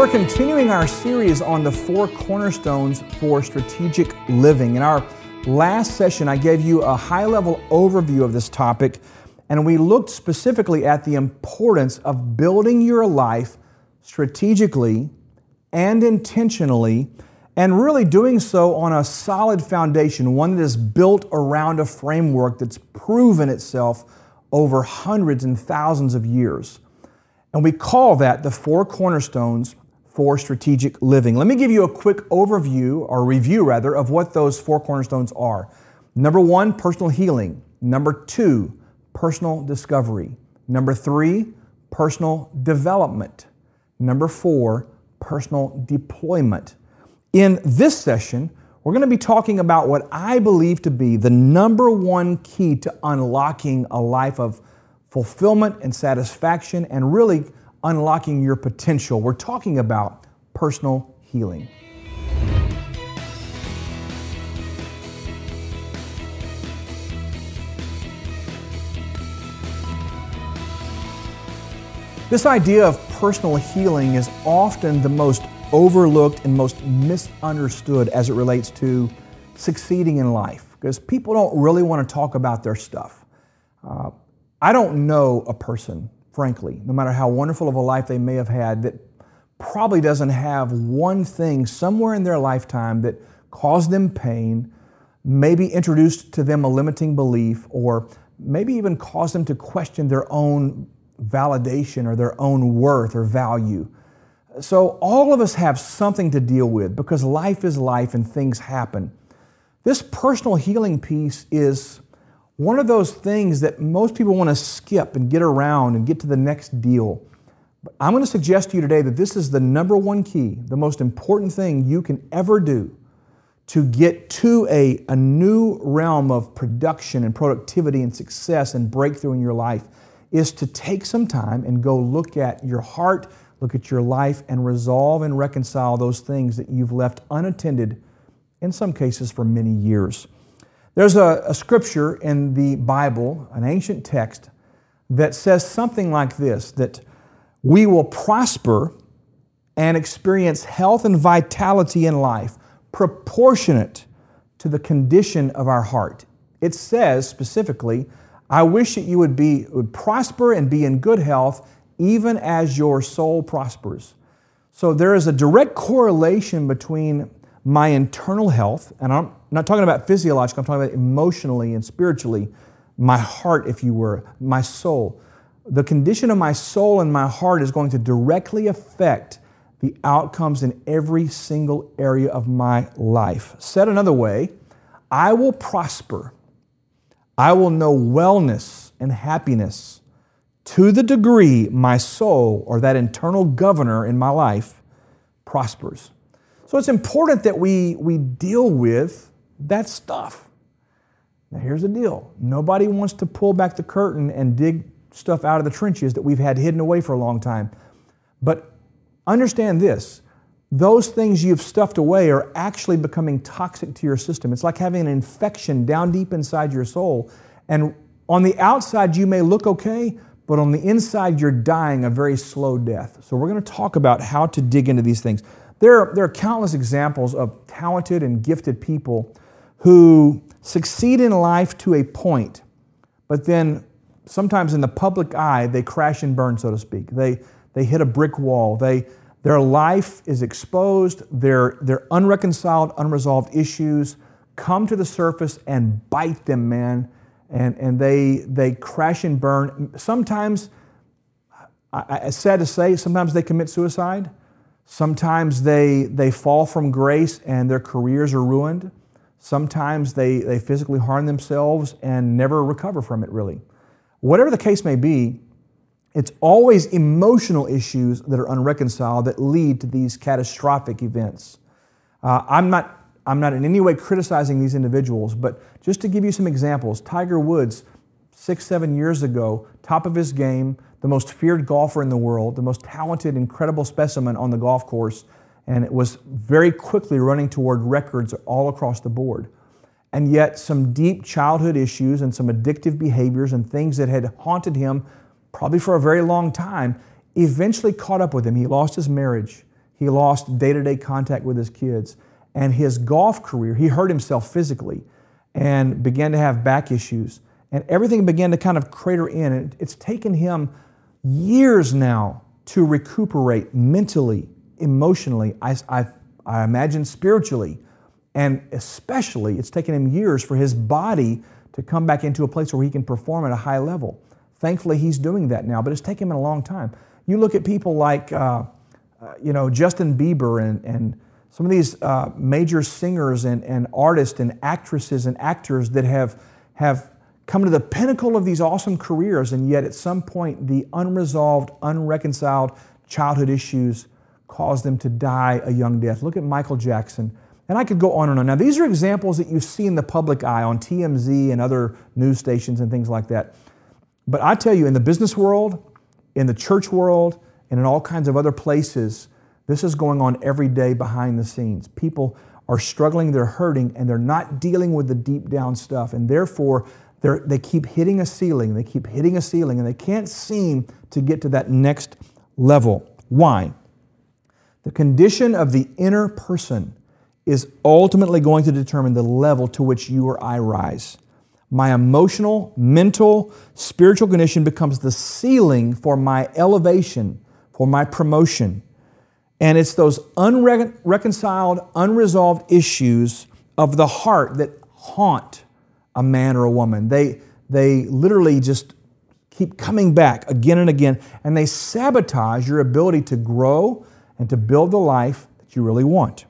we're continuing our series on the four cornerstones for strategic living. In our last session, I gave you a high level overview of this topic, and we looked specifically at the importance of building your life strategically and intentionally, and really doing so on a solid foundation, one that is built around a framework that's proven itself over hundreds and thousands of years. And we call that the four cornerstones for strategic living. Let me give you a quick overview, or review rather, of what those four cornerstones are. Number one, personal healing. Number two, personal discovery. Number three, personal development. Number four, personal deployment. In this session, we're going to be talking about what I believe to be the number one key to unlocking a life of fulfillment and satisfaction and really unlocking your potential. We're talking about personal healing. This idea of personal healing is often the most overlooked and most misunderstood as it relates to succeeding in life because people don't really want to talk about their stuff. Uh, I don't know a person frankly, no matter how wonderful of a life they may have had, that probably doesn't have one thing somewhere in their lifetime that caused them pain, maybe introduced to them a limiting belief, or maybe even caused them to question their own validation or their own worth or value. So, all of us have something to deal with because life is life and things happen. This personal healing piece is one of those things that most people want to skip and get around and get to the next deal. But I'm going to suggest to you today that this is the number one key, the most important thing you can ever do to get to a, a new realm of production and productivity and success and breakthrough in your life is to take some time and go look at your heart, look at your life, and resolve and reconcile those things that you've left unattended, in some cases for many years. There's a, a scripture in the Bible, an ancient text, that says something like this that we will prosper and experience health and vitality in life proportionate to the condition of our heart. It says specifically, I wish that you would be would prosper and be in good health even as your soul prospers. So there is a direct correlation between my internal health, and I'm not talking about physiological, I'm talking about emotionally and spiritually, my heart, if you were, my soul. The condition of my soul and my heart is going to directly affect the outcomes in every single area of my life. Said another way, I will prosper. I will know wellness and happiness to the degree my soul or that internal governor in my life prospers. So it's important that we, we deal with that stuff. Now, here's the deal nobody wants to pull back the curtain and dig stuff out of the trenches that we've had hidden away for a long time. But understand this those things you've stuffed away are actually becoming toxic to your system. It's like having an infection down deep inside your soul. And on the outside, you may look okay, but on the inside, you're dying a very slow death. So, we're going to talk about how to dig into these things. There are, there are countless examples of talented and gifted people who succeed in life to a point, but then sometimes in the public eye, they crash and burn, so to speak. They, they hit a brick wall. They, their life is exposed, their, their unreconciled, unresolved issues come to the surface and bite them, man. And, and they, they crash and burn. Sometimes, I, it's sad to say, sometimes they commit suicide. Sometimes they, they fall from grace and their careers are ruined. Sometimes they, they physically harm themselves and never recover from it, really. Whatever the case may be, it's always emotional issues that are unreconciled that lead to these catastrophic events. Uh, I'm, not, I'm not in any way criticizing these individuals, but just to give you some examples Tiger Woods, six, seven years ago, top of his game, the most feared golfer in the world, the most talented, incredible specimen on the golf course, and it was very quickly running toward records all across the board. And yet, some deep childhood issues and some addictive behaviors and things that had haunted him probably for a very long time eventually caught up with him. He lost his marriage. He lost day to day contact with his kids. And his golf career, he hurt himself physically and began to have back issues. And everything began to kind of crater in. And it's taken him years now to recuperate mentally, emotionally, I, I, I imagine spiritually. And especially, it's taken him years for his body to come back into a place where he can perform at a high level. Thankfully, he's doing that now, but it's taken him a long time. You look at people like, uh, uh, you know, Justin Bieber and, and some of these uh, major singers and, and artists and actresses and actors that have, have come to the pinnacle of these awesome careers, and yet at some point the unresolved, unreconciled childhood issues cause them to die a young death. Look at Michael Jackson. And I could go on and on. Now, these are examples that you see in the public eye on TMZ and other news stations and things like that. But I tell you, in the business world, in the church world, and in all kinds of other places, this is going on every day behind the scenes. People are struggling, they're hurting, and they're not dealing with the deep down stuff. And therefore, they keep hitting a ceiling, they keep hitting a ceiling, and they can't seem to get to that next level. Why? The condition of the inner person is ultimately going to determine the level to which you or I rise. My emotional, mental, spiritual condition becomes the ceiling for my elevation, for my promotion. And it's those unreconciled, unresolved issues of the heart that haunt a man or a woman. They, they literally just keep coming back again and again, and they sabotage your ability to grow and to build the life that you really want.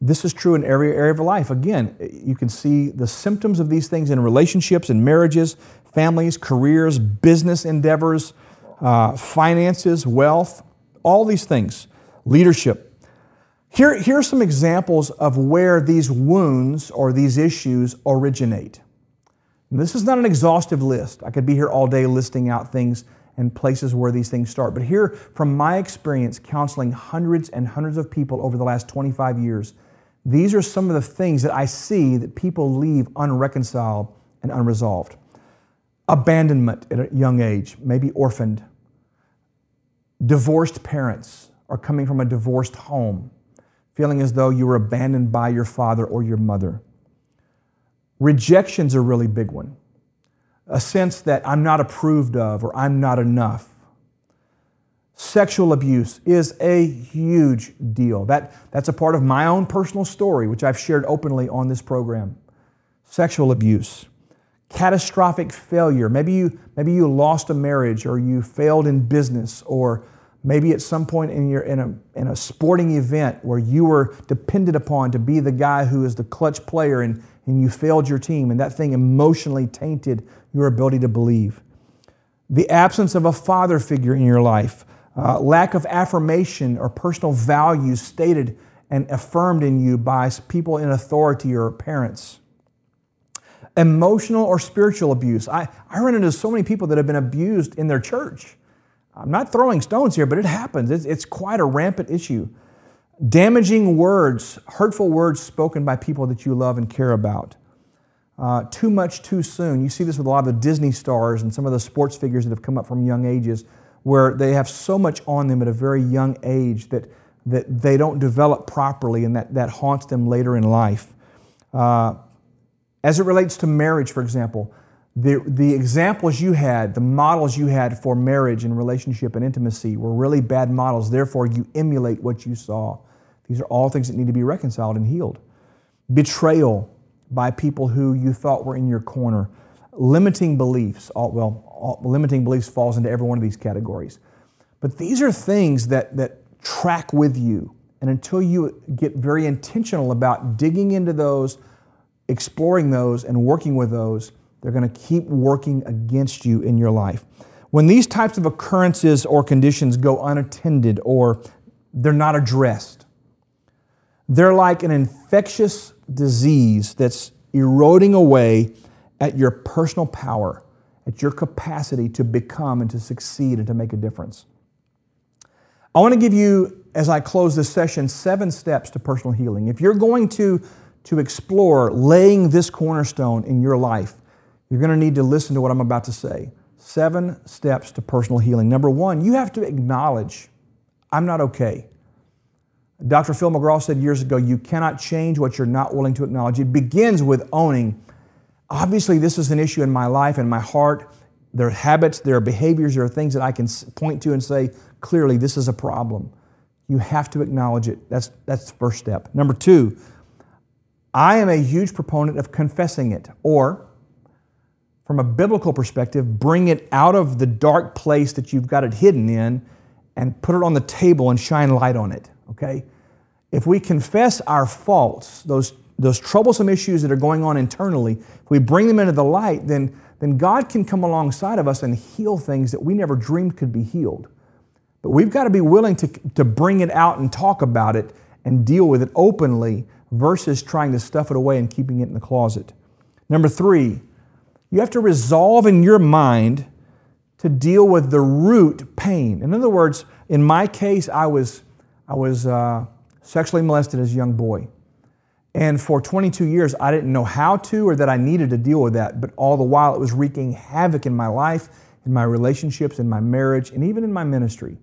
This is true in every area of life. Again, you can see the symptoms of these things in relationships and marriages, families, careers, business endeavors, uh, finances, wealth, all these things, leadership. Here, here are some examples of where these wounds or these issues originate. This is not an exhaustive list. I could be here all day listing out things and places where these things start. But here, from my experience counseling hundreds and hundreds of people over the last 25 years, these are some of the things that I see that people leave unreconciled and unresolved. Abandonment at a young age, maybe orphaned. Divorced parents are coming from a divorced home feeling as though you were abandoned by your father or your mother. Rejection's a really big one. A sense that I'm not approved of or I'm not enough. Sexual abuse is a huge deal. That, that's a part of my own personal story, which I've shared openly on this program. Sexual abuse, catastrophic failure. Maybe you, maybe you lost a marriage or you failed in business or Maybe at some point in, your, in, a, in a sporting event where you were depended upon to be the guy who is the clutch player and, and you failed your team, and that thing emotionally tainted your ability to believe. The absence of a father figure in your life, uh, lack of affirmation or personal values stated and affirmed in you by people in authority or parents. Emotional or spiritual abuse. I, I run into so many people that have been abused in their church. I'm not throwing stones here, but it happens. It's, it's quite a rampant issue. Damaging words, hurtful words spoken by people that you love and care about. Uh, too much too soon. You see this with a lot of the Disney stars and some of the sports figures that have come up from young ages, where they have so much on them at a very young age that, that they don't develop properly and that, that haunts them later in life. Uh, as it relates to marriage, for example, the, the examples you had, the models you had for marriage and relationship and intimacy were really bad models. Therefore, you emulate what you saw. These are all things that need to be reconciled and healed. Betrayal by people who you thought were in your corner. Limiting beliefs, all, well, all, limiting beliefs falls into every one of these categories. But these are things that, that track with you. And until you get very intentional about digging into those, exploring those, and working with those, they're going to keep working against you in your life. When these types of occurrences or conditions go unattended or they're not addressed, they're like an infectious disease that's eroding away at your personal power, at your capacity to become and to succeed and to make a difference. I want to give you, as I close this session, seven steps to personal healing. If you're going to, to explore laying this cornerstone in your life, you're going to need to listen to what I'm about to say. Seven steps to personal healing. Number one, you have to acknowledge I'm not okay. Dr. Phil McGraw said years ago, you cannot change what you're not willing to acknowledge. It begins with owning. Obviously, this is an issue in my life and my heart. There are habits, there are behaviors, there are things that I can point to and say, clearly, this is a problem. You have to acknowledge it. That's, that's the first step. Number two, I am a huge proponent of confessing it, or from a biblical perspective, bring it out of the dark place that you've got it hidden in and put it on the table and shine light on it, okay? If we confess our faults, those, those troublesome issues that are going on internally, if we bring them into the light, then, then God can come alongside of us and heal things that we never dreamed could be healed. But we've got to be willing to, to bring it out and talk about it and deal with it openly versus trying to stuff it away and keeping it in the closet. Number three, you have to resolve in your mind to deal with the root pain. In other words, in my case, I was, I was uh, sexually molested as a young boy. And for 22 years, I didn't know how to or that I needed to deal with that. But all the while, it was wreaking havoc in my life, in my relationships, in my marriage, and even in my ministry.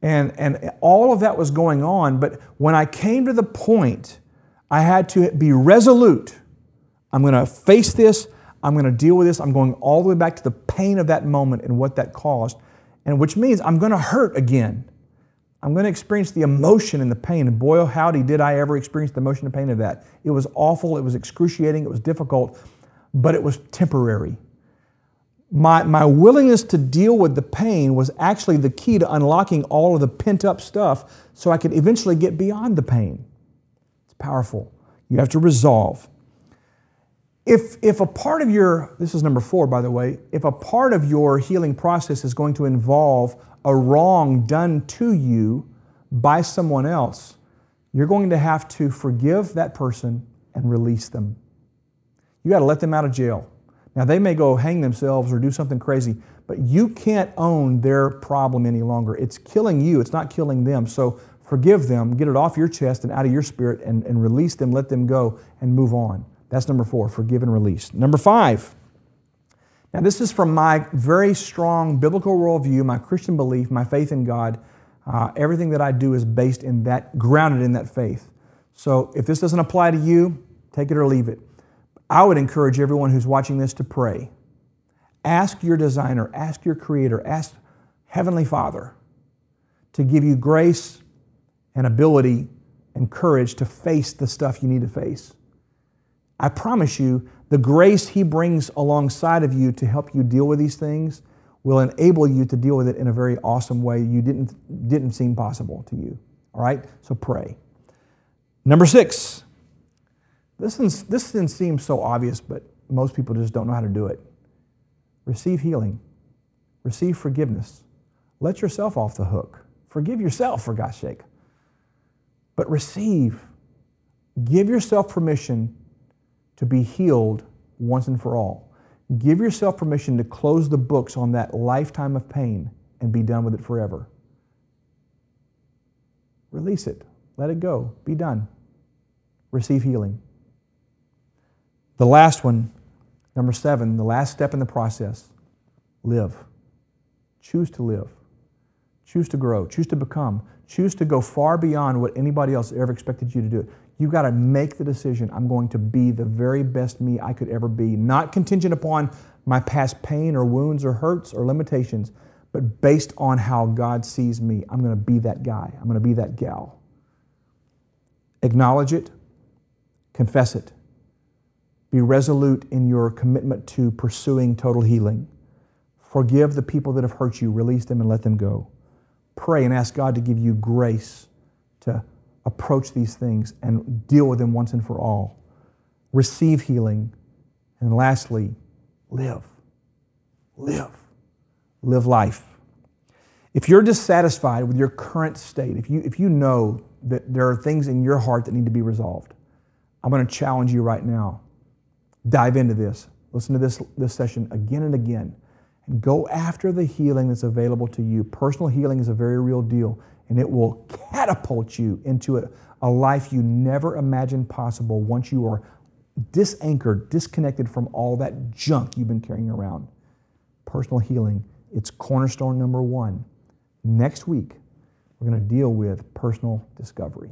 And, and all of that was going on. But when I came to the point, I had to be resolute. I'm going to face this. I'm going to deal with this. I'm going all the way back to the pain of that moment and what that caused. And which means I'm going to hurt again. I'm going to experience the emotion and the pain. And boy, oh, howdy, did I ever experience the emotion and pain of that. It was awful. It was excruciating. It was difficult, but it was temporary my, my willingness to deal with the pain was actually the key to unlocking all of the pent up stuff so I could eventually get beyond the pain. It's powerful. You have to resolve. If, if a part of your, this is number four, by the way, if a part of your healing process is going to involve a wrong done to you by someone else, you're going to have to forgive that person and release them. You got to let them out of jail. Now, they may go hang themselves or do something crazy, but you can't own their problem any longer. It's killing you, it's not killing them. So forgive them, get it off your chest and out of your spirit, and, and release them, let them go, and move on. That's number four forgive and release. Number five. Now, this is from my very strong biblical worldview, my Christian belief, my faith in God. Uh, everything that I do is based in that, grounded in that faith. So if this doesn't apply to you, take it or leave it. I would encourage everyone who's watching this to pray. Ask your designer, ask your creator, ask Heavenly Father to give you grace and ability and courage to face the stuff you need to face. I promise you, the grace He brings alongside of you to help you deal with these things will enable you to deal with it in a very awesome way you didn't, didn't seem possible to you. All right? So pray. Number six, this, this didn't seem so obvious, but most people just don't know how to do it. Receive healing, receive forgiveness. Let yourself off the hook. Forgive yourself, for God's sake. But receive, give yourself permission to be healed once and for all. Give yourself permission to close the books on that lifetime of pain and be done with it forever. Release it. Let it go. Be done. Receive healing. The last one, number seven, the last step in the process live. Choose to live. Choose to grow. Choose to become. Choose to go far beyond what anybody else ever expected you to do. You've got to make the decision I'm going to be the very best me I could ever be, not contingent upon my past pain or wounds or hurts or limitations, but based on how God sees me. I'm going to be that guy. I'm going to be that gal. Acknowledge it, confess it, be resolute in your commitment to pursuing total healing. Forgive the people that have hurt you, release them and let them go. Pray and ask God to give you grace approach these things and deal with them once and for all. Receive healing. And lastly, live. Live. Live life. If you're dissatisfied with your current state, if you, if you know that there are things in your heart that need to be resolved, I'm going to challenge you right now dive into this. Listen to this, this session again and again. And go after the healing that's available to you. Personal healing is a very real deal, and it will catapult you into a, a life you never imagined possible once you are disanchored, disconnected from all that junk you've been carrying around. Personal healing, it's cornerstone number one. Next week, we're going to deal with personal discovery.